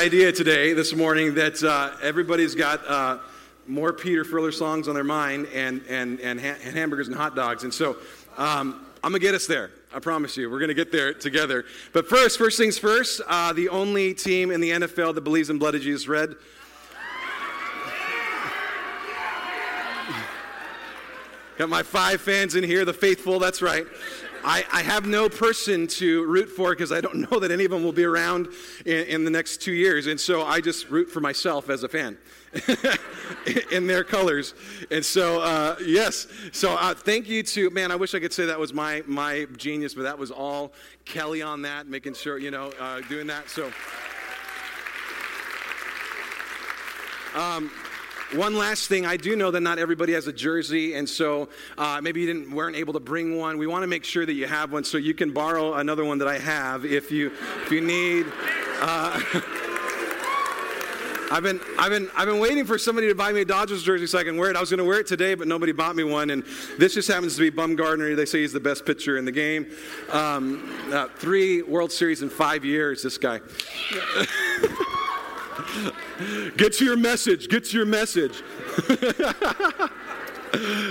idea today, this morning, that uh, everybody's got uh, more Peter Furler songs on their mind and, and, and, ha- and hamburgers and hot dogs. And so um, I'm going to get us there. I promise you. We're going to get there together. But first, first things first, uh, the only team in the NFL that believes in blood of Jesus red. Got my five fans in here, the faithful, that's right. I, I, have no person to root for because I don't know that any of them will be around in, in the next two years. And so I just root for myself as a fan in their colors. And so, uh, yes. So uh, thank you to, man, I wish I could say that was my, my genius, but that was all Kelly on that, making sure, you know, uh, doing that. So. Um, one last thing, I do know that not everybody has a jersey, and so uh, maybe you didn't weren't able to bring one. We want to make sure that you have one, so you can borrow another one that I have if you if you need. Uh, I've been, I've, been, I've been waiting for somebody to buy me a Dodgers jersey so I can wear it. I was going to wear it today, but nobody bought me one. And this just happens to be Bumgarner. They say he's the best pitcher in the game. Um, uh, three World Series in five years, this guy. Get to your message. Get to your message.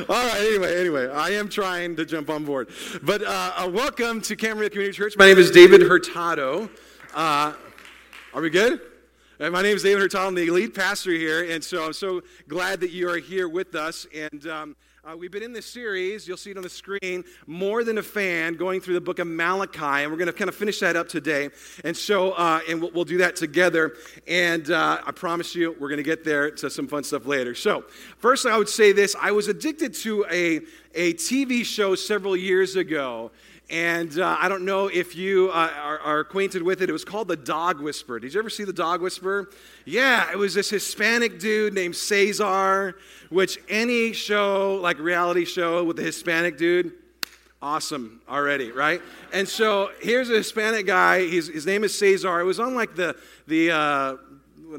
All right, anyway, anyway, I am trying to jump on board. But uh, uh, welcome to Camarillo Community Church. My name is David Hurtado. Uh, are we good? And my name is David Hurtado. I'm the lead pastor here, and so I'm so glad that you are here with us. And um, uh, we've been in this series, you'll see it on the screen, More Than a Fan, going through the book of Malachi, and we're going to kind of finish that up today. And so, uh, and we'll, we'll, do that together. And uh, I promise you, we're going to get there to some fun stuff later. So, first, I would say this I was addicted to a, a TV show several years ago. And uh, I don't know if you uh, are, are, acquainted with it. It was called The Dog Whisperer. Did you ever see The Dog Whisperer? Yeah, it was this Hispanic dude named Cesar, which any show, like reality show with a Hispanic dude, awesome already, right? And so here's a Hispanic guy. He's, his name is Cesar. It was on like the, the, uh,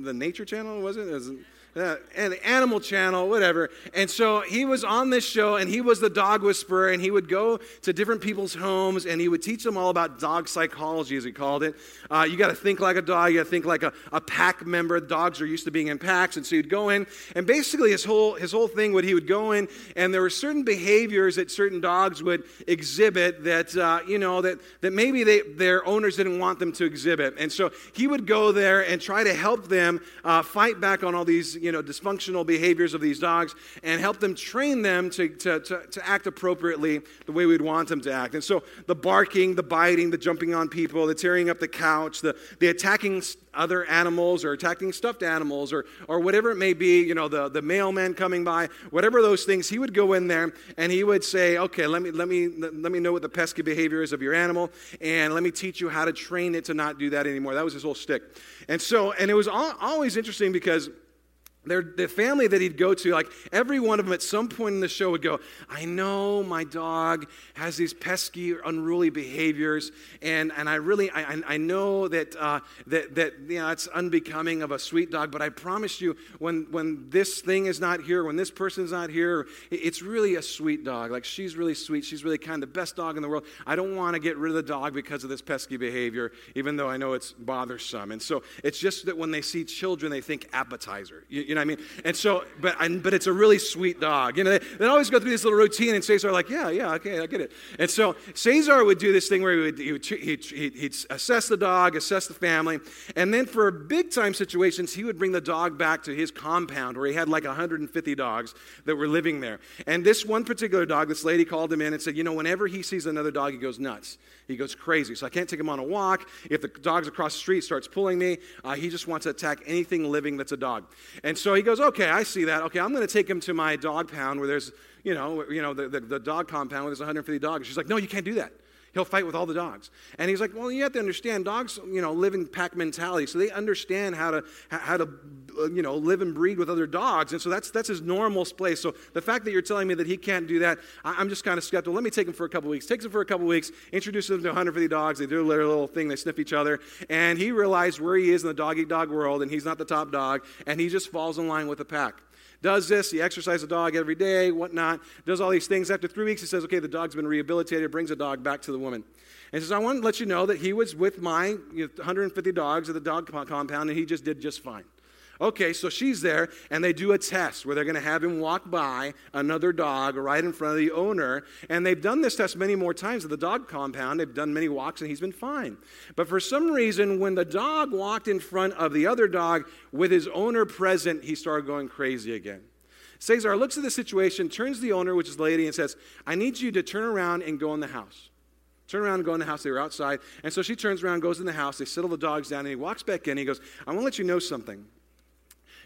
the Nature Channel, was it? it was, uh, and Animal Channel, whatever. And so he was on this show, and he was the dog whisperer, and he would go to different people's homes, and he would teach them all about dog psychology, as he called it. Uh, you got to think like a dog. You got to think like a, a pack member. Dogs are used to being in packs, and so he'd go in, and basically his whole his whole thing would he would go in, and there were certain behaviors that certain dogs would exhibit that uh, you know that that maybe they, their owners didn't want them to exhibit, and so he would go there and try to help them uh, fight back on all these you know, dysfunctional behaviors of these dogs and help them train them to, to, to, to act appropriately the way we'd want them to act. And so the barking, the biting, the jumping on people, the tearing up the couch, the, the attacking other animals or attacking stuffed animals or, or whatever it may be, you know, the, the mailman coming by, whatever those things, he would go in there and he would say, okay, let me, let, me, let me know what the pesky behavior is of your animal and let me teach you how to train it to not do that anymore. That was his whole stick. And so, and it was all, always interesting because their, the family that he'd go to, like every one of them at some point in the show would go, I know my dog has these pesky, unruly behaviors, and, and I really, I, I know that, uh, that, that you know, it's unbecoming of a sweet dog, but I promise you, when, when this thing is not here, when this person's not here, it's really a sweet dog. Like she's really sweet, she's really kind the best dog in the world. I don't want to get rid of the dog because of this pesky behavior, even though I know it's bothersome. And so it's just that when they see children, they think appetizer. You, you know what I mean? And so, but, but it's a really sweet dog. You know, they, they always go through this little routine, and Cesar like, yeah, yeah, okay, I get it. And so Cesar would do this thing where he would, he would he'd, he'd assess the dog, assess the family, and then for big time situations, he would bring the dog back to his compound where he had like 150 dogs that were living there. And this one particular dog, this lady called him in and said, you know, whenever he sees another dog, he goes nuts. He goes crazy. So I can't take him on a walk. If the dog's across the street starts pulling me, uh, he just wants to attack anything living that's a dog. And so he goes, okay, I see that. Okay, I'm going to take him to my dog pound where there's, you know, you know the, the, the dog compound where there's 150 dogs. She's like, no, you can't do that. He'll fight with all the dogs. And he's like, well, you have to understand, dogs, you know, live in pack mentality, so they understand how to, how to uh, you know, live and breed with other dogs. And so that's, that's his normal place. So the fact that you're telling me that he can't do that, I, am just kind of skeptical. Let me take him for a couple weeks. Takes him for a couple weeks, introduces him to 150 dogs. They do a little thing, they sniff each other. And he realized where he is in the dog eat dog world, and he's not the top dog, and he just falls in line with the pack does this. He exercises the dog every day, whatnot, does all these things. After three weeks, he says, okay, the dog's been rehabilitated, brings the dog back to the woman. And says, I want to let you know that he was with my you know, 150 dogs at the dog compound, and he just did just fine. Okay, so she's there, and they do a test where they're going to have him walk by another dog right in front of the owner. And they've done this test many more times at the dog compound. They've done many walks, and he's been fine. But for some reason, when the dog walked in front of the other dog with his owner present, he started going crazy again. Cesar looks at the situation, turns to the owner, which is the lady, and says, I need you to turn around and go in the house. Turn around and go in the house. They were outside. And so she turns around, goes in the house. They settle the dogs down, and he walks back in. He goes, I want to let you know something.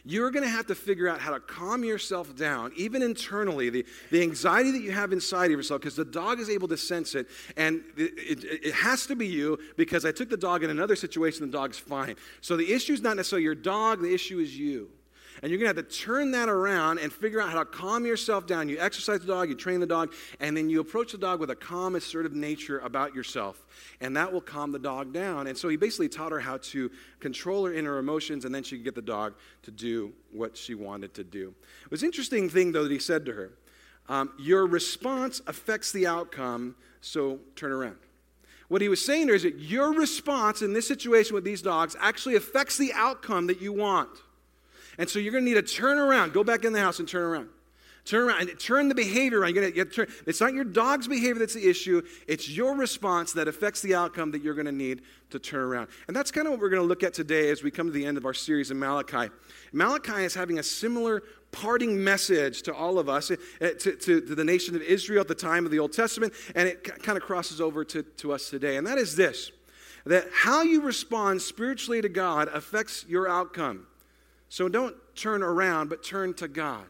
You're going to have to figure out how to calm yourself down, even internally, the, the anxiety that you have inside of yourself, because the dog is able to sense it. And it, it, it has to be you, because I took the dog in another situation, the dog's fine. So the issue is not necessarily your dog, the issue is you. And you're going to have to turn that around and figure out how to calm yourself down. You exercise the dog, you train the dog, and then you approach the dog with a calm, assertive nature about yourself. And that will calm the dog down. And so he basically taught her how to control her inner emotions, and then she could get the dog to do what she wanted to do. It was an interesting thing, though, that he said to her um, Your response affects the outcome, so turn around. What he was saying is that your response in this situation with these dogs actually affects the outcome that you want. And so you're going to need to turn around, go back in the house and turn around. Turn around and turn the behavior around. You're gonna, turn, it's not your dog's behavior that's the issue, it's your response that affects the outcome that you're going to need to turn around. And that's kind of what we're going to look at today as we come to the end of our series in Malachi. Malachi is having a similar parting message to all of us, eh, to, to, to the nation of Israel at the time of the Old Testament, and it kind of crosses over to, to us today. And that is this that how you respond spiritually to God affects your outcome. So don't turn around, but turn to God.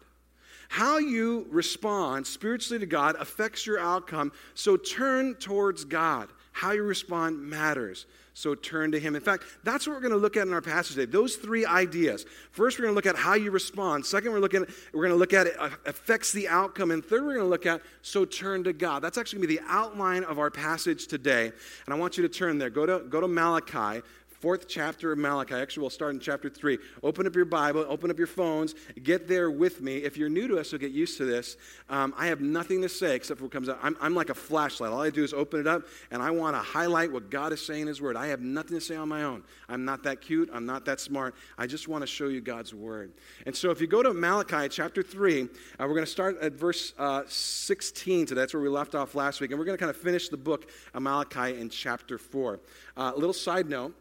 How you respond spiritually to God affects your outcome, so turn towards God. How you respond matters. So turn to Him. In fact, that's what we're going to look at in our passage today. Those three ideas. First, we're going to look at how you respond. Second, we're looking. We're going to look at it uh, affects the outcome. And third, we're going to look at so turn to God. That's actually going to be the outline of our passage today. And I want you to turn there. Go to go to Malachi fourth chapter of Malachi. Actually, we'll start in chapter three. Open up your Bible, open up your phones, get there with me. If you're new to us, so get used to this. Um, I have nothing to say except for what comes out. I'm, I'm like a flashlight. All I do is open it up, and I want to highlight what God is saying in His Word. I have nothing to say on my own. I'm not that cute. I'm not that smart. I just want to show you God's Word. And so, if you go to Malachi chapter three, uh, we're going to start at verse uh, 16 today. That's where we left off last week, and we're going to kind of finish the book of Malachi in chapter four. Uh, a little side note.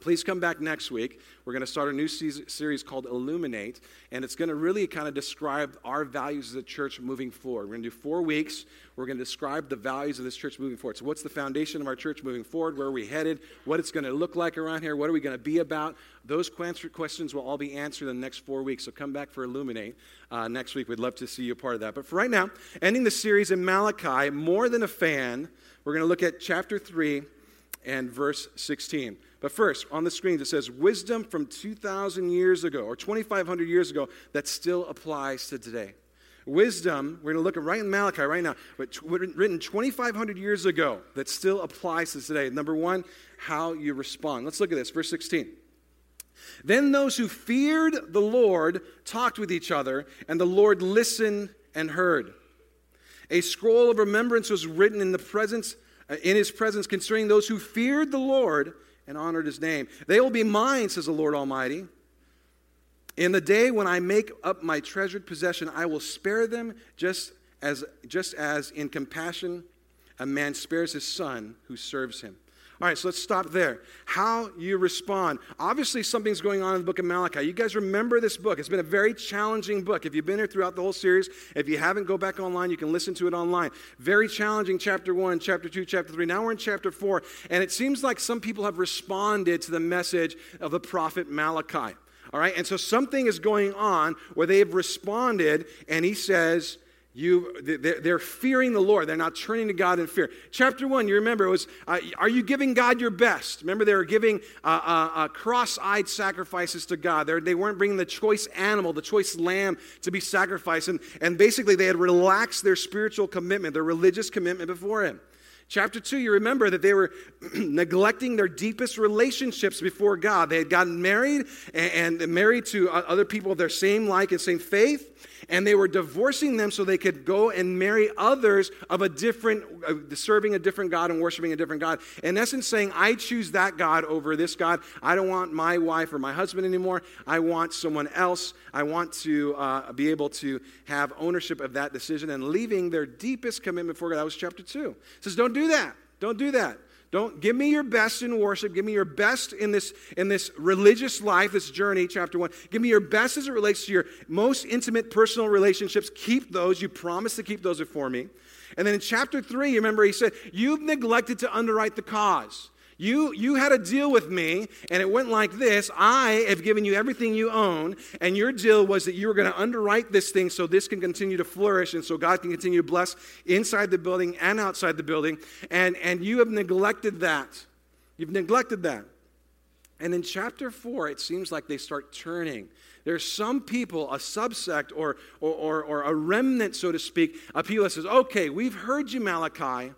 Please come back next week. We're going to start a new series called Illuminate, and it's going to really kind of describe our values as a church moving forward. We're going to do four weeks. We're going to describe the values of this church moving forward. So, what's the foundation of our church moving forward? Where are we headed? What it's going to look like around here? What are we going to be about? Those questions will all be answered in the next four weeks. So, come back for Illuminate uh, next week. We'd love to see you a part of that. But for right now, ending the series in Malachi, more than a fan, we're going to look at chapter 3 and verse 16. But first, on the screen, it says wisdom from 2,000 years ago or 2,500 years ago that still applies to today. Wisdom, we're going to look at right in Malachi right now, but written 2,500 years ago that still applies to today. Number one, how you respond. Let's look at this, verse 16. Then those who feared the Lord talked with each other, and the Lord listened and heard. A scroll of remembrance was written in the presence Uh, in his presence concerning those who feared the Lord and honored his name. They will be mine, says the Lord Almighty. In the day when I make up my treasured possession, I will spare them just as, just as in compassion a man spares his son who serves him. All right, so let's stop there. How you respond. Obviously, something's going on in the book of Malachi. You guys remember this book. It's been a very challenging book. If you've been here throughout the whole series, if you haven't, go back online. You can listen to it online. Very challenging, chapter one, chapter two, chapter three. Now we're in chapter four, and it seems like some people have responded to the message of the prophet Malachi. All right, and so something is going on where they have responded, and he says, You, they're fearing the Lord. They're not turning to God in fear. Chapter one, you remember, it was uh, Are you giving God your best? Remember, they were giving uh, uh, uh cross eyed sacrifices to God. They're, they were not bringing the choice animal, the choice lamb to be sacrificed. And, and basically, they had relaxed their spiritual commitment, their religious commitment before Him. Chapter 2, you remember that they were neglecting their deepest relationships before God. They had gotten married and, and married to other people of their same like and same faith and they were divorcing them so they could go and marry others of a different, uh, serving a different God and worshiping a different God. In essence, saying, I choose that God over this God. I don't want my wife or my husband anymore. I want someone else. I want to uh, be able to have ownership of that decision and leaving their deepest commitment for God. That was chapter 2. It says, Don't do that. Don't do that. Don't give me your best in worship. Give me your best in this in this religious life, this journey, chapter 1. Give me your best as it relates to your most intimate personal relationships. Keep those. You promise to keep those before me. And then in chapter 3, you remember he said, "You've neglected to underwrite the cause." You, you had a deal with me, and it went like this I have given you everything you own, and your deal was that you were going to underwrite this thing so this can continue to flourish, and so God can continue to bless inside the building and outside the building. And, and you have neglected that. You've neglected that. And in chapter 4, it seems like they start turning. There's some people, a subsect or, or, or, or, a remnant, so to speak, of people that says, okay, we've heard you, Malachi.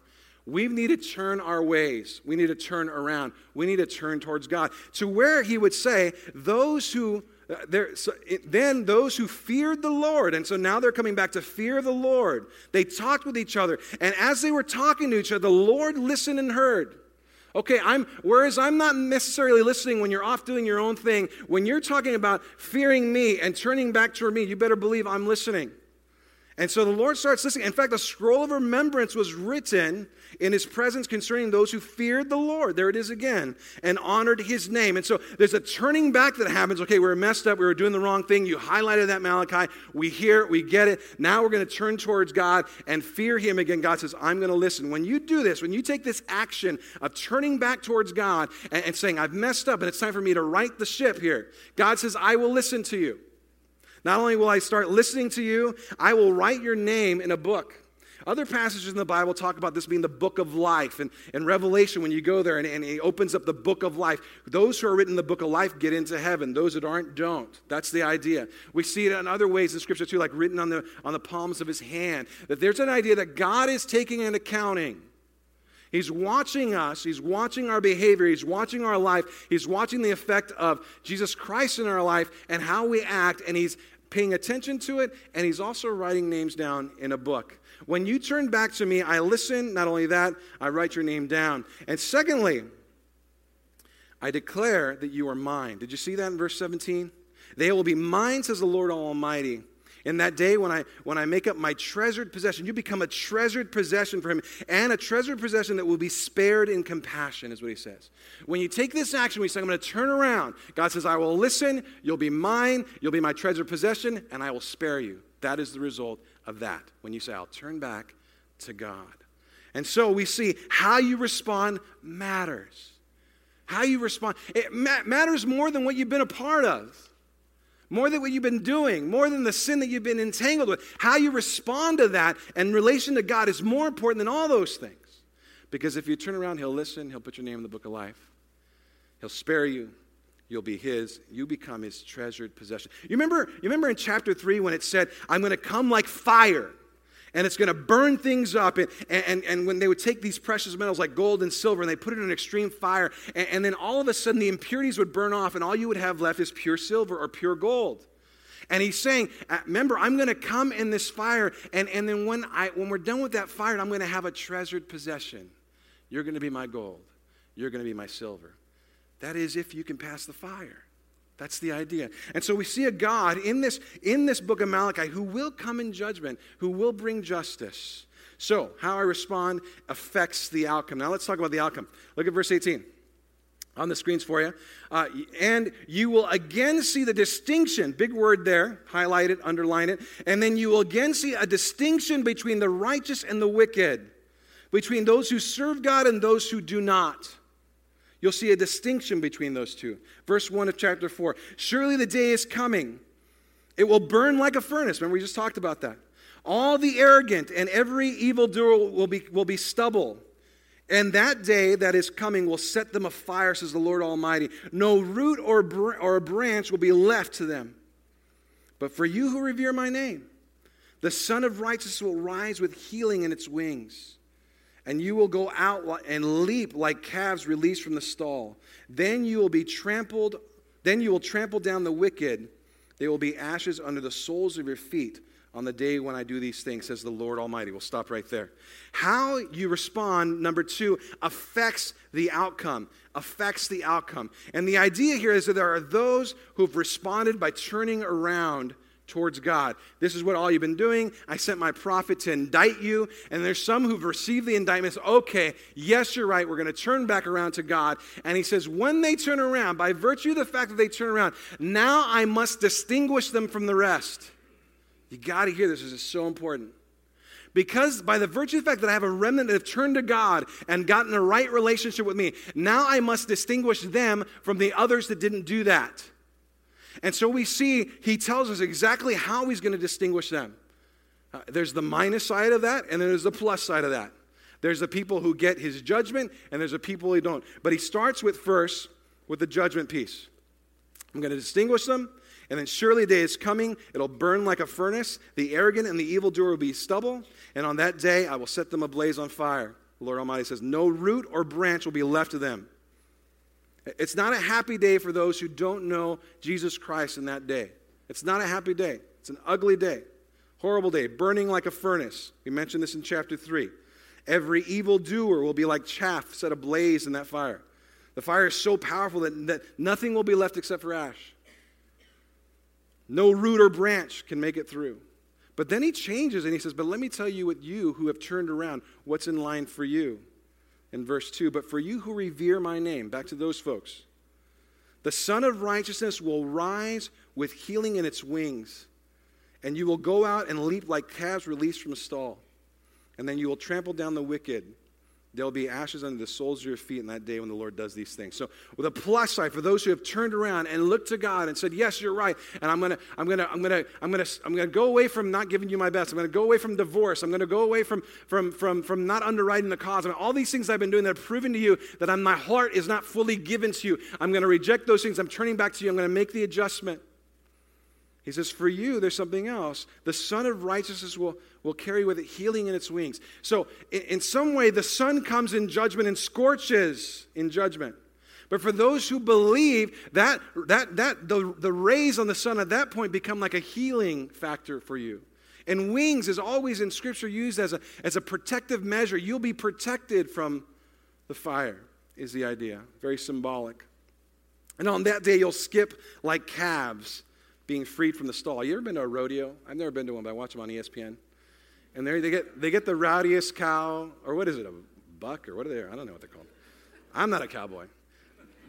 We need to turn our ways. We need to turn around. We need to turn towards God. To where he would say, those who uh, there, so it, then those who feared the Lord, and so now they're coming back to fear the Lord. They talked with each other, and as they were talking to each other, the Lord listened and heard. Okay, I'm whereas I'm not necessarily listening when you're off doing your own thing. When you're talking about fearing me and turning back toward me, you better believe I'm listening. And so the Lord starts listening. In fact, the scroll of remembrance was written in his presence concerning those who feared the Lord. There it is again, and honored his name. And so there's a turning back that happens. Okay, we were messed up. We were doing the wrong thing. You highlighted that, Malachi. We hear it. We get it. Now we're going to turn towards God and fear him again. God says, I'm going to listen. When you do this, when you take this action of turning back towards God and, and saying, I've messed up and it's time for me to right the ship here, God says, I will listen to you. Not only will I start listening to you, I will write your name in a book. Other passages in the Bible talk about this being the book of life. And in Revelation, when you go there and, and he opens up the book of life, those who are written in the book of life get into heaven. Those that aren't, don't. That's the idea. We see it in other ways in Scripture too, like written on the, on the palms of his hand, that there's an idea that God is taking an accounting. He's watching us. He's watching our behavior. He's watching our life. He's watching the effect of Jesus Christ in our life and how we act. And He's paying attention to it. And He's also writing names down in a book. When you turn back to me, I listen. Not only that, I write your name down. And secondly, I declare that you are mine. Did you see that in verse 17? They will be mine, says the Lord Almighty. In that day when I when I make up my treasured possession, you become a treasured possession for him, and a treasured possession that will be spared in compassion, is what he says. When you take this action, we say, I'm going to turn around. God says, I will listen, you'll be mine, you'll be my treasured possession, and I will spare you. That is the result of that when you say, I'll turn back to God. And so we see how you respond matters. How you respond, it ma- matters more than what you've been a part of, more than what you've been doing, more than the sin that you've been entangled with. How you respond to that in relation to God is more important than all those things. Because if you turn around, He'll listen, He'll put your name in the book of life, He'll spare you, You'll be his. You become his treasured possession. You remember, you remember in chapter 3 when it said, I'm going to come like fire and it's going to burn things up. And, and, and when they would take these precious metals like gold and silver and they put it in an extreme fire, and, and then all of a sudden the impurities would burn off, and all you would have left is pure silver or pure gold. And he's saying, uh, remember, I'm going to come in this fire, and, and then when, I, when we're done with that fire, I'm going to have a treasured possession. You're going to be my gold. You're going to be my silver. That is, if you can pass the fire. That's the idea. And so we see a God in this, in this book of Malachi who will come in judgment, who will bring justice. So, how I respond affects the outcome. Now, let's talk about the outcome. Look at verse 18 on the screens for you. Uh, and you will again see the distinction, big word there, highlight it, underline it. And then you will again see a distinction between the righteous and the wicked, between those who serve God and those who do not. You'll see a distinction between those two. Verse 1 of chapter 4 Surely the day is coming. It will burn like a furnace. Remember, we just talked about that. All the arrogant and every evildoer will be, will be stubble. And that day that is coming will set them afire, says the Lord Almighty. No root or, br- or branch will be left to them. But for you who revere my name, the Sun of Righteousness will rise with healing in its wings. And you will go out and leap like calves released from the stall. Then you will be trampled, then you will trample down the wicked. They will be ashes under the soles of your feet on the day when I do these things, says the Lord Almighty. We'll stop right there. How you respond, number two, affects the outcome. Affects the outcome. And the idea here is that there are those who've responded by turning around towards God. This is what all you've been doing. I sent my prophet to indict you. And there's some who've received the indictments. Okay, yes, you're right. We're going to turn back around to God. And he says, when they turn around, by virtue of the fact that they turn around, now I must distinguish them from the rest. You got to hear this. This is so important. Because by the virtue of the fact that I have a remnant that have turned to God and gotten a right relationship with me, now I must distinguish them from the others that didn't do that. And so we see he tells us exactly how he's going to distinguish them. Uh, there's the minus side of that, and then there's the plus side of that. There's the people who get his judgment, and there's the people who don't. But he starts with first with the judgment piece. I'm going to distinguish them and then surely day is coming, it'll burn like a furnace. The arrogant and the evildoer will be stubble, and on that day I will set them ablaze on fire. The Lord Almighty says, No root or branch will be left to them. It's not a happy day for those who don't know Jesus Christ in that day. It's not a happy day. It's an ugly day, horrible day, burning like a furnace. We mentioned this in chapter 3. Every evildoer will be like chaff set ablaze in that fire. The fire is so powerful that, that nothing will be left except for ash. No root or branch can make it through. But then he changes and he says, But let me tell you what you who have turned around, what's in line for you. In verse 2, but for you who revere my name, back to those folks, the Sun of Righteousness will rise with healing in its wings, and you will go out and leap like calves released from a stall, and then you will trample down the wicked there will be ashes under the soles of your feet in that day when the Lord does these things. So, with a plus side for those who have turned around and looked to God and said, "Yes, you're right," and I'm gonna, I'm gonna, I'm gonna, I'm gonna, I'm gonna go away from not giving you my best. I'm gonna go away from divorce. I'm gonna go away from from from from not underwriting the cause. I mean, all these things I've been doing that have proven to you that I'm, my heart is not fully given to you. I'm gonna reject those things. I'm turning back to you. I'm gonna make the adjustment. He says, For you, there's something else. The Sun of Righteousness will, will carry with it healing in its wings. So, in, in some way, the sun comes in judgment and scorches in judgment. But for those who believe, that, that, that the, the rays on the sun at that point become like a healing factor for you. And wings is always in Scripture used as a, as a protective measure. You'll be protected from the fire, is the idea. Very symbolic. And on that day, you'll skip like calves being freed from the stall. You ever been to a rodeo? I've never been to one, but I watch them on ESPN. And they get they get the rowdiest cow, or what is it, a buck, or what are they? I don't know what they're called. I'm not a cowboy.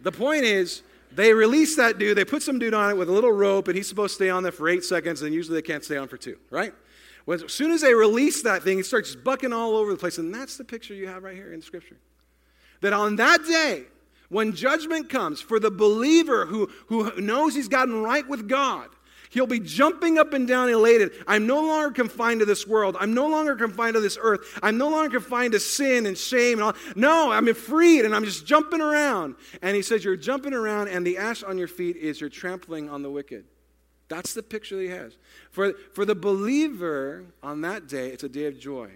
The point is, they release that dude, they put some dude on it with a little rope, and he's supposed to stay on there for eight seconds, and usually they can't stay on for two, right? When, as soon as they release that thing, it starts bucking all over the place. And that's the picture you have right here in Scripture. That on that day, when judgment comes for the believer who, who knows he's gotten right with God, he'll be jumping up and down elated. I'm no longer confined to this world. I'm no longer confined to this earth. I'm no longer confined to sin and shame and all. No, I'm freed and I'm just jumping around. And he says, You're jumping around, and the ash on your feet is you're trampling on the wicked. That's the picture that he has. For, for the believer on that day, it's a day of joy,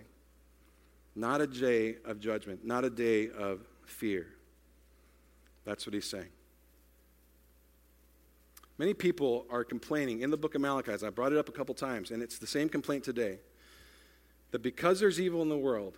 not a day of judgment, not a day of fear. That's what he's saying. Many people are complaining in the book of Malachi, I brought it up a couple times, and it's the same complaint today, that because there's evil in the world,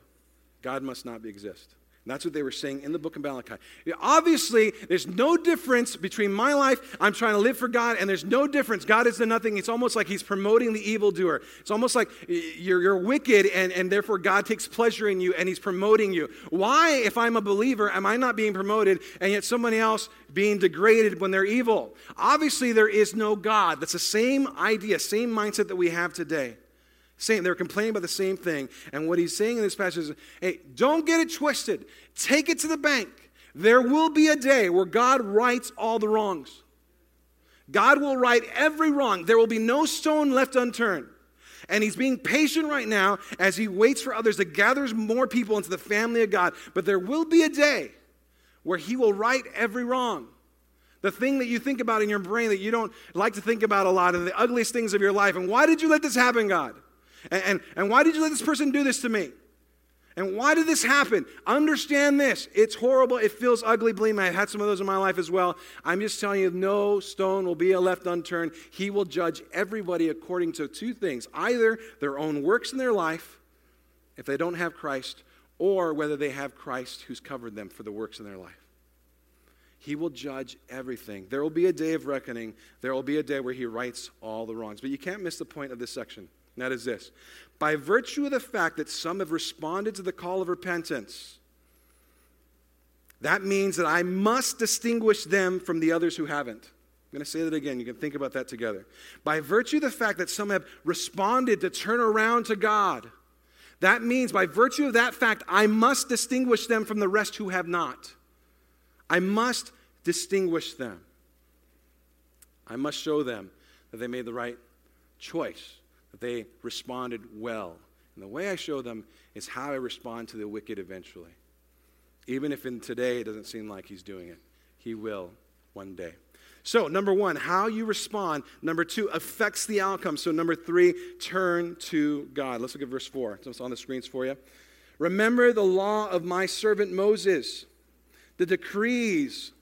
God must not exist. That's what they were saying in the book of Malachi. Obviously, there's no difference between my life, I'm trying to live for God, and there's no difference. God is the nothing. It's almost like He's promoting the evildoer. It's almost like you're, you're wicked, and, and therefore God takes pleasure in you, and He's promoting you. Why, if I'm a believer, am I not being promoted, and yet somebody else being degraded when they're evil? Obviously, there is no God. That's the same idea, same mindset that we have today. Same, they're complaining about the same thing. And what he's saying in this passage is hey, don't get it twisted. Take it to the bank. There will be a day where God rights all the wrongs. God will right every wrong. There will be no stone left unturned. And he's being patient right now as he waits for others to gather more people into the family of God. But there will be a day where he will right every wrong. The thing that you think about in your brain that you don't like to think about a lot, and the ugliest things of your life. And why did you let this happen, God? And, and, and why did you let this person do this to me? And why did this happen? Understand this. It's horrible. It feels ugly. Believe me, I had some of those in my life as well. I'm just telling you, no stone will be left unturned. He will judge everybody according to two things either their own works in their life, if they don't have Christ, or whether they have Christ who's covered them for the works in their life. He will judge everything. There will be a day of reckoning. There will be a day where he rights all the wrongs. But you can't miss the point of this section. And that is this by virtue of the fact that some have responded to the call of repentance, that means that I must distinguish them from the others who haven't. I'm going to say that again. You can think about that together. By virtue of the fact that some have responded to turn around to God, that means by virtue of that fact, I must distinguish them from the rest who have not. I must distinguish them. I must show them that they made the right choice that they responded well. And the way I show them is how I respond to the wicked eventually. Even if in today it doesn't seem like he's doing it, he will one day. So, number one, how you respond. Number two, affects the outcome. So, number three, turn to God. Let's look at verse four. It's on the screens for you. Remember the law of my servant Moses, the decrees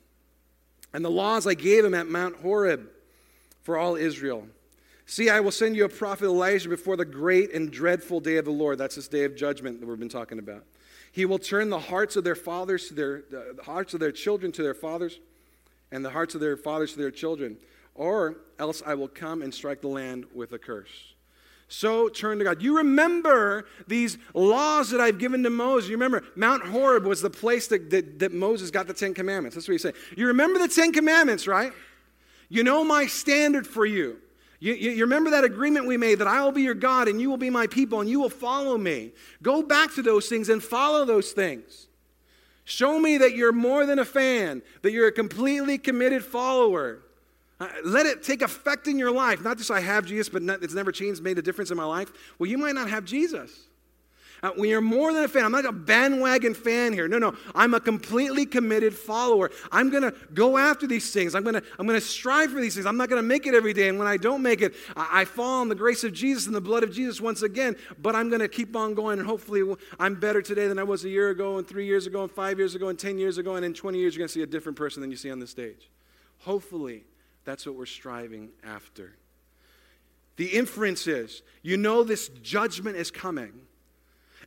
and the laws I gave him at Mount Horeb for all Israel. See, I will send you a prophet Elijah before the great and dreadful day of the Lord. That's this day of judgment that we've been talking about. He will turn the hearts of their fathers to their the hearts of their children to their fathers, and the hearts of their fathers to their children. Or else I will come and strike the land with a curse. So turn to God. You remember these laws that I've given to Moses. You remember Mount Horeb was the place that, that, that Moses got the Ten Commandments. That's what he's saying. You remember the Ten Commandments, right? You know my standard for you. You, you, you, remember that agreement we made that I will be your God and you will be my people and you will follow me. Go back to those things and follow those things. Show me that you're more than a fan, that you're a completely committed follower. Uh, let it take effect in your life. Not just I have Jesus, but it's never changed, made a difference in my life. Well, you might not have Jesus. Uh, when you're more than a fan, I'm not a bandwagon fan here. No, no. I'm a completely committed follower. I'm going to go after these things. I'm going to I'm going to strive for these things. I'm not going to make it every day. And when I don't make it, I, I fall in the grace of Jesus and the blood of Jesus once again. But I'm going to keep on going. And hopefully, I'm better today than I was a year ago, and three years ago, and five years ago, and 10 years ago. And in 20 years, you're going to see a different person than you see on the stage. Hopefully, that's what we're striving after. The inference is you know this judgment is coming.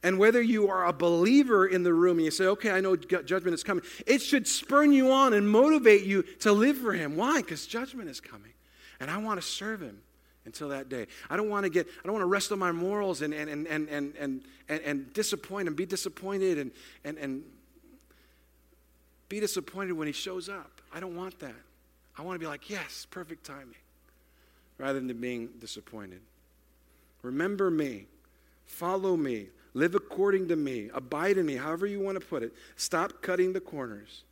And whether you are a believer in the room and you say, okay, I know judgment is coming, it should spurn you on and motivate you to live for Him. Why? Because judgment is coming. And I want to serve Him until that day. I don't want to get, I don't want to rest on my morals and, and, and, and, and, and, and, and disappoint and be disappointed and, and, and be disappointed when He shows up. I don't want that. I want to be like, yes, perfect timing, rather than being disappointed. Remember me, follow me, Live according to me. Abide in me, however you want to put it. Stop cutting the corners.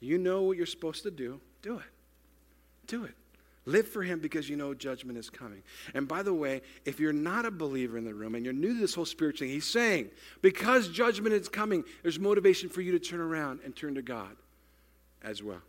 You know what you're supposed to do. Do it. Do it. Live for him because you know judgment is coming. And by the way, if you're not a believer in the room and you're new to this whole spiritual thing, he's saying, because judgment is coming, there's motivation for you to turn around and turn to God as well.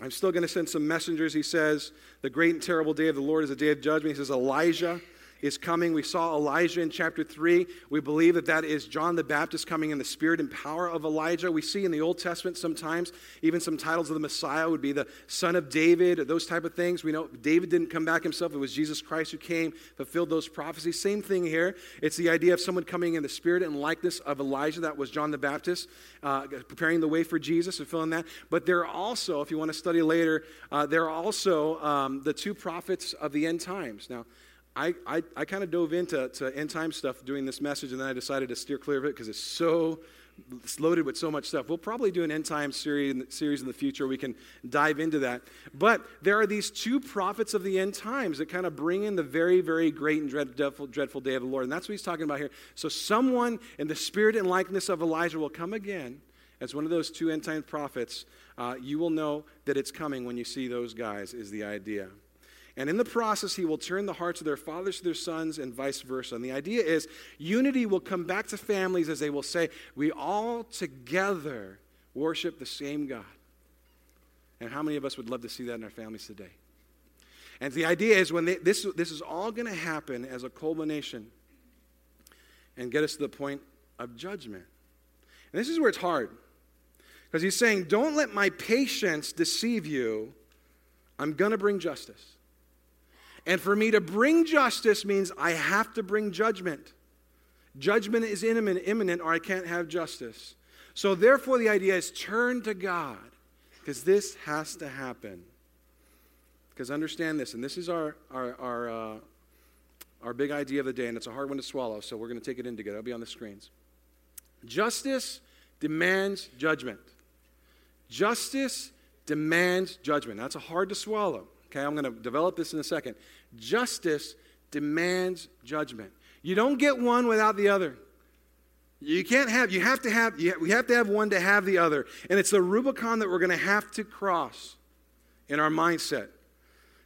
I'm still going to send some messengers. He says, The great and terrible day of the Lord is a day of judgment. He says, Elijah is coming. We saw Elijah in chapter 3. We believe that that is John the Baptist coming in the spirit and power of Elijah. We see in the Old Testament sometimes even some titles of the Messiah would be the son of David, those type of things. We know David didn't come back himself. It was Jesus Christ who came, fulfilled those prophecies. Same thing here. It's the idea of someone coming in the spirit and likeness of Elijah. That was John the Baptist, uh, preparing the way for Jesus, fulfilling that. But there are also, if you want to study later, uh, there are also um, the two prophets of the end times. Now, I, I, I kind of dove into to end time stuff doing this message, and then I decided to steer clear of it because it's so it's loaded with so much stuff. We'll probably do an end time series, series in the future. We can dive into that. But there are these two prophets of the end times that kind of bring in the very, very great and dreadful, dreadful day of the Lord. And that's what he's talking about here. So, someone in the spirit and likeness of Elijah will come again as one of those two end time prophets. Uh, you will know that it's coming when you see those guys, is the idea. And in the process, he will turn the hearts of their fathers to their sons and vice versa. And the idea is unity will come back to families as they will say, We all together worship the same God. And how many of us would love to see that in our families today? And the idea is when they, this, this is all going to happen as a culmination and get us to the point of judgment. And this is where it's hard. Because he's saying, Don't let my patience deceive you. I'm going to bring justice. And for me to bring justice means I have to bring judgment. Judgment is imminent, or I can't have justice. So, therefore, the idea is turn to God, because this has to happen. Because understand this, and this is our, our, our, uh, our big idea of the day, and it's a hard one to swallow, so we're going to take it in together. It'll be on the screens. Justice demands judgment. Justice demands judgment. That's a hard to swallow. Okay, I'm going to develop this in a second. Justice demands judgment. You don't get one without the other. You can't have, you have to have, you, we have to have one to have the other. And it's a Rubicon that we're going to have to cross in our mindset.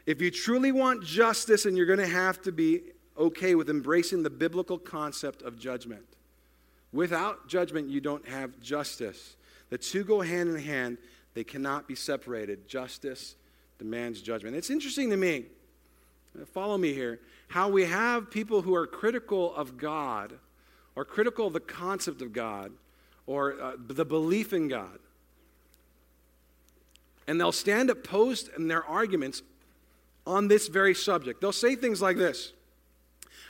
If you truly want justice, and you're going to have to be okay with embracing the biblical concept of judgment. Without judgment, you don't have justice. The two go hand in hand, they cannot be separated. Justice demands judgment. It's interesting to me, follow me here, how we have people who are critical of God or critical of the concept of God or uh, the belief in God. And they'll stand opposed in their arguments on this very subject. They'll say things like this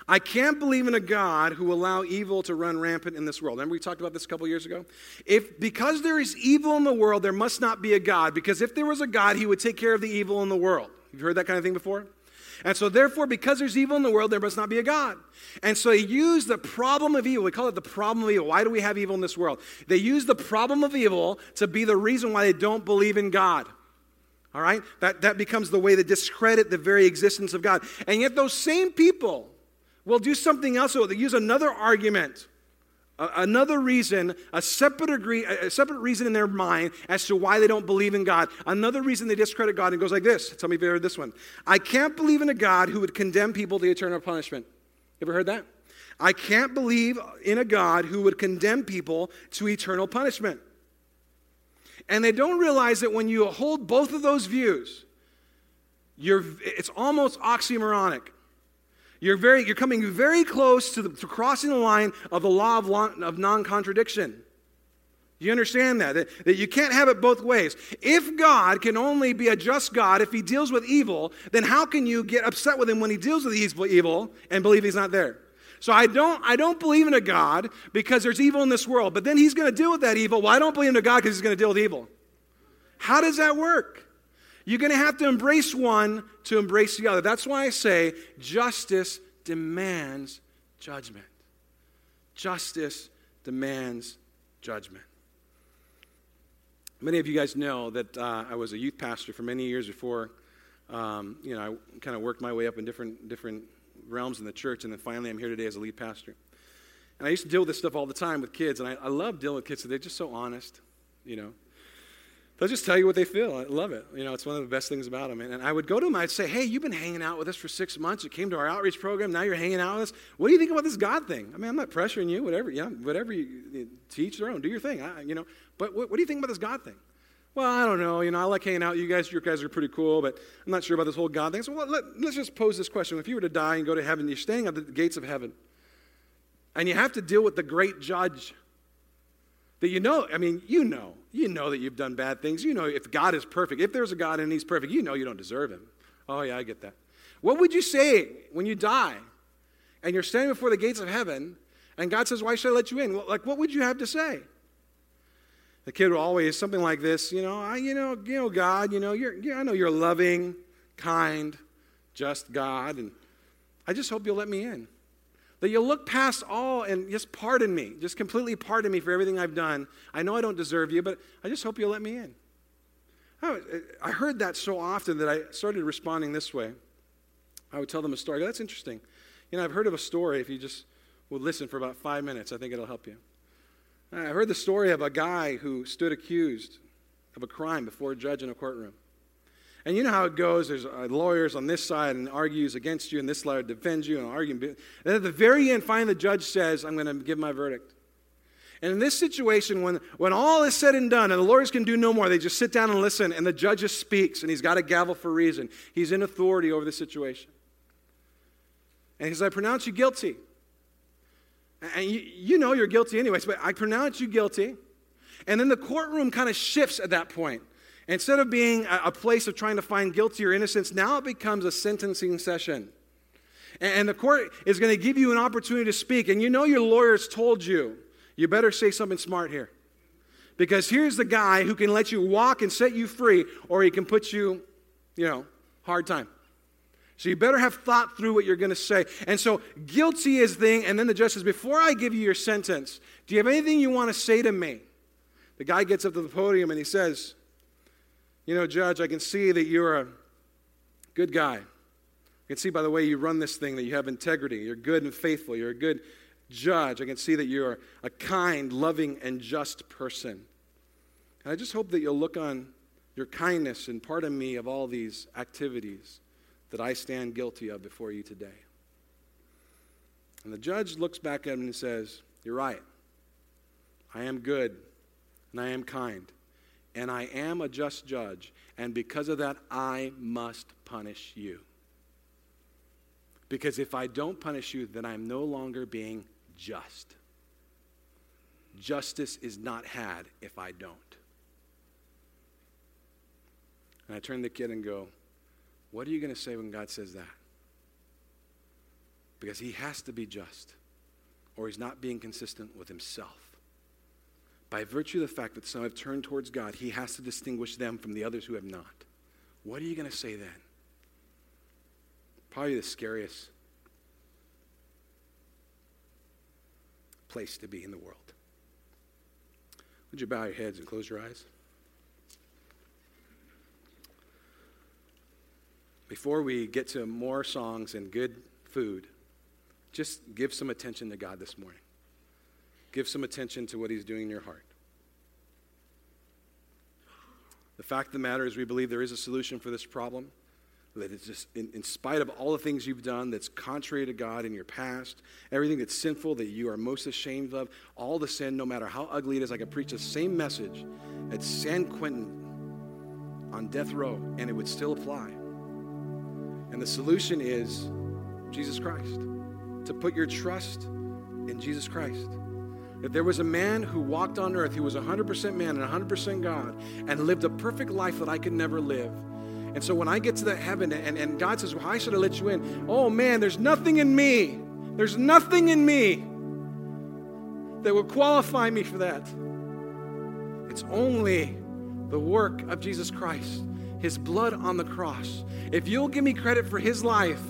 I can't believe in a God who will allow evil to run rampant in this world. Remember we talked about this a couple years ago? If because there is evil in the world, there must not be a God, because if there was a God, he would take care of the evil in the world. You've heard that kind of thing before? And so, therefore, because there's evil in the world, there must not be a God. And so, they use the problem of evil. We call it the problem of evil. Why do we have evil in this world? They use the problem of evil to be the reason why they don't believe in God. All right? That, that becomes the way to discredit the very existence of God. And yet, those same people will do something else. They'll use another argument, another reason, a separate, agree, a separate reason in their mind as to why they don't believe in God. Another reason they discredit God and goes like this. Tell me if you heard this one. I can't believe in a God who would condemn people to eternal punishment. You ever heard that? I can't believe in a God who would condemn people to eternal punishment. And they don't realize that when you hold both of those views, you're, it's almost oxymoronic. You're, very, you're coming very close to, the, to crossing the line of the law of, of non contradiction. You understand that? that? That you can't have it both ways. If God can only be a just God if he deals with evil, then how can you get upset with him when he deals with evil and believe he's not there? So I don't, I don't believe in a God because there's evil in this world, but then he's going to deal with that evil. Well, I don't believe in a God because he's going to deal with evil. How does that work? You're going to have to embrace one to embrace the other. That's why I say justice demands judgment. Justice demands judgment. Many of you guys know that uh, I was a youth pastor for many years before. Um, you know, I kind of worked my way up in different different realms in the church, and then finally I'm here today as a lead pastor. And I used to deal with this stuff all the time with kids, and I, I love dealing with kids. So they're just so honest, you know. They'll just tell you what they feel. I love it. You know, it's one of the best things about them. And, I would go to them, I'd say, hey, you've been hanging out with us for six months. You came to our outreach program. Now you're hanging out with us. What do you think about this God thing? I mean, I'm not pressuring you. Whatever, yeah, whatever you, you teach their own. Do your thing. I, you know, but what, what do you think about this God thing? Well, I don't know. You know, I like hanging out. You guys, you guys are pretty cool, but I'm not sure about this whole God thing. So well, let, let's just pose this question. If you were to die and go to heaven, you're staying at the gates of heaven, and you have to deal with the great judge that you know, I mean, you know, you know that you've done bad things. You know if God is perfect, if there's a God and He's perfect, you know you don't deserve Him. Oh, yeah, I get that. What would you say when you die and you're standing before the gates of heaven and God says, Why should I let you in? Like, what would you have to say? The kid will always something like this, you know, I, you know, you know, God, you know, you're, yeah, I know you're loving, kind, just God, and I just hope you'll let me in. That you'll look past all and just pardon me. Just completely pardon me for everything I've done. I know I don't deserve you, but I just hope you'll let me in. I heard that so often that I started responding this way. I would tell them a story. Go, That's interesting. You know, I've heard of a story. If you just would listen for about five minutes, I think it'll help you. I heard the story of a guy who stood accused of a crime before a judge in a courtroom. And you know how it goes. There's uh, lawyers on this side and argues against you, and this lawyer defends you and argues. And at the very end, finally, the judge says, I'm going to give my verdict. And in this situation, when, when all is said and done and the lawyers can do no more, they just sit down and listen, and the judge just speaks, and he's got a gavel for reason. He's in authority over the situation. And he says, I pronounce you guilty. And you, you know you're guilty anyways, but I pronounce you guilty. And then the courtroom kind of shifts at that point. Instead of being a, place of trying to find guilty or innocence, now it becomes a sentencing session. And, the court is going to give you an opportunity to speak. And you know your lawyers told you, you better say something smart here. Because here's the guy who can let you walk and set you free, or he can put you, you know, hard time. So you better have thought through what you're going to say. And so guilty is the thing, and then the judge says, Before I give you your sentence, do you have anything you want to say to me? The guy gets up to the podium and he says, You know, Judge, I can see that you're a good guy. I can see by the way you run this thing that you have integrity. You're good and faithful. You're a good judge. I can see that you're a kind, loving, and just person. And I just hope that you'll look on your kindness and pardon me of all these activities that I stand guilty of before you today. And the judge looks back at him and says, You're right. I am good and I am kind and I am a just judge. And because of that, I must punish you. Because if I don't punish you, then I'm no longer being just. Justice is not had if I don't. And I turn to the kid and go, what are you going to say when God says that? Because he has to be just, or he's not being consistent with himself. By virtue of the fact that some have turned towards God, he has to distinguish them from the others who have not. What are you going to say then? Probably the scariest place to be in the world. Would you bow your heads and close your eyes? before we get to more songs and good food, just give some attention to God this morning. Give some attention to what He's doing in your heart. The fact of the matter is, we believe there is a solution for this problem. That it's just, in, in spite of all the things you've done that's contrary to God in your past, everything that's sinful that you are most ashamed of, all the sin, no matter how ugly it is, I could preach the same message at San Quentin on death row, and it would still apply. And the solution is Jesus Christ. To put your trust in Jesus Christ. If there was a man who walked on earth who was 100% man and 100% God and lived a perfect life that I could never live. And so when I get to that heaven and, and God says, Well, I should have let you in. Oh man, there's nothing in me. There's nothing in me that will qualify me for that. It's only the work of Jesus Christ his blood on the cross. If you'll give me credit for his life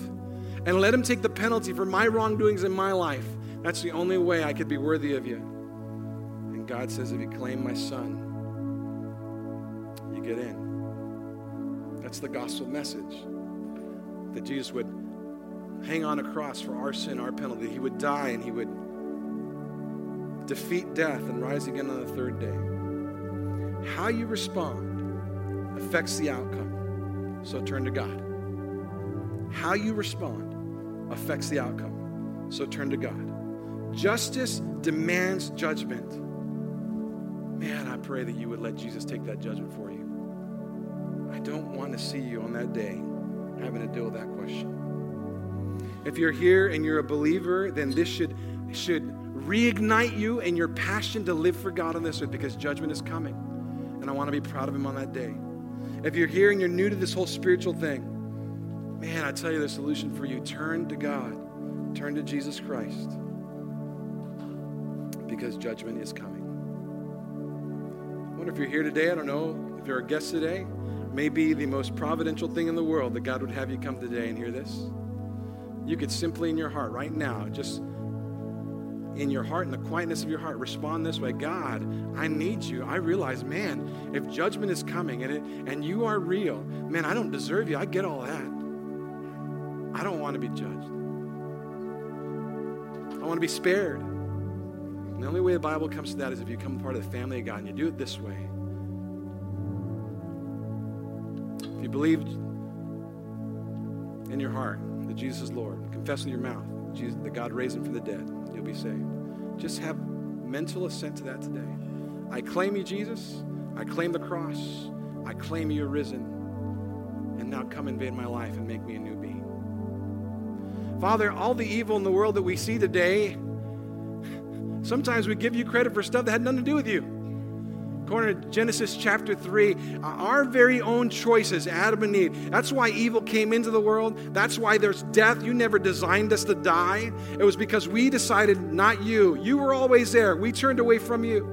and let him take the penalty for my wrongdoings in my life, that's the only way I could be worthy of you. And God says, if you claim my son, you get in. That's the gospel message that Jesus would hang on a cross for our sin, our penalty. He would die and he would defeat death and rise again on the third day. How you respond affects the outcome. So turn to God. How you respond affects the outcome. So turn to God. Justice demands judgment. Man, I pray that you would let Jesus take that judgment for you. I don't want to see you on that day having to deal with that question. If you're here and you're a believer, then this should, should reignite you and your passion to live for God on this earth because judgment is coming. And I want to be proud of Him on that day. If you're here and you're new to this whole spiritual thing, man, I tell you the solution for you turn to God, turn to Jesus Christ, because judgment is coming. I wonder if you're here today. I don't know if you're a guest today. Maybe the most providential thing in the world that God would have you come today and hear this. You could simply in your heart right now just in your heart, in the quietness of your heart, respond this way God, I need you. I realize, man, if judgment is coming and, it, and you are real, man, I don't deserve you. I get all that. I don't want to be judged. I want to be spared. And the only way the Bible comes to that is if you become part of the family of God and you do it this way. If you believe in your heart that Jesus is Lord, confess with your mouth Jesus, that God raised him from the dead, you'll be saved. Just have mental assent to that today. I claim you, Jesus. I claim the cross. I claim you're risen. And now come invade my life and make me a new being. Father, all the evil in the world that we see today, sometimes we give you credit for stuff that had nothing to do with you. According to Genesis chapter 3, uh, our very own choices, Adam and Eve, that's why evil came into the world. That's why there's death. You never designed us to die. It was because we decided, not you. You were always there. We turned away from you.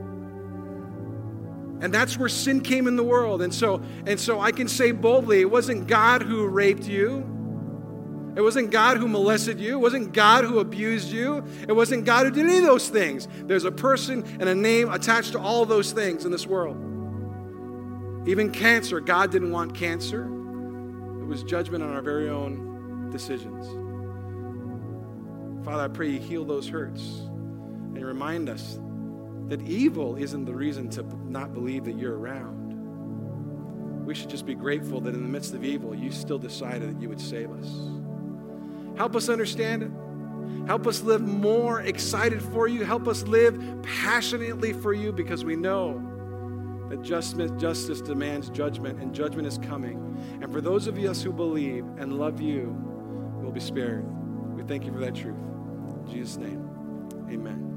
And that's where sin came in the world. And so, and so I can say boldly, it wasn't God who raped you. It wasn't God who molested you. It wasn't God who abused you. It wasn't God who did any of those things. There's a person and a name attached to all those things in this world. Even cancer, God didn't want cancer. It was judgment on our very own decisions. Father, I pray you heal those hurts and remind us that evil isn't the reason to not believe that you're around. We should just be grateful that in the midst of evil, you still decided that you would save us. Help us understand it. Help us live more excited for you. Help us live passionately for you because we know that justice demands judgment and judgment is coming. And for those of us who believe and love you, will be spared. We thank you for that truth. In Jesus' name, amen.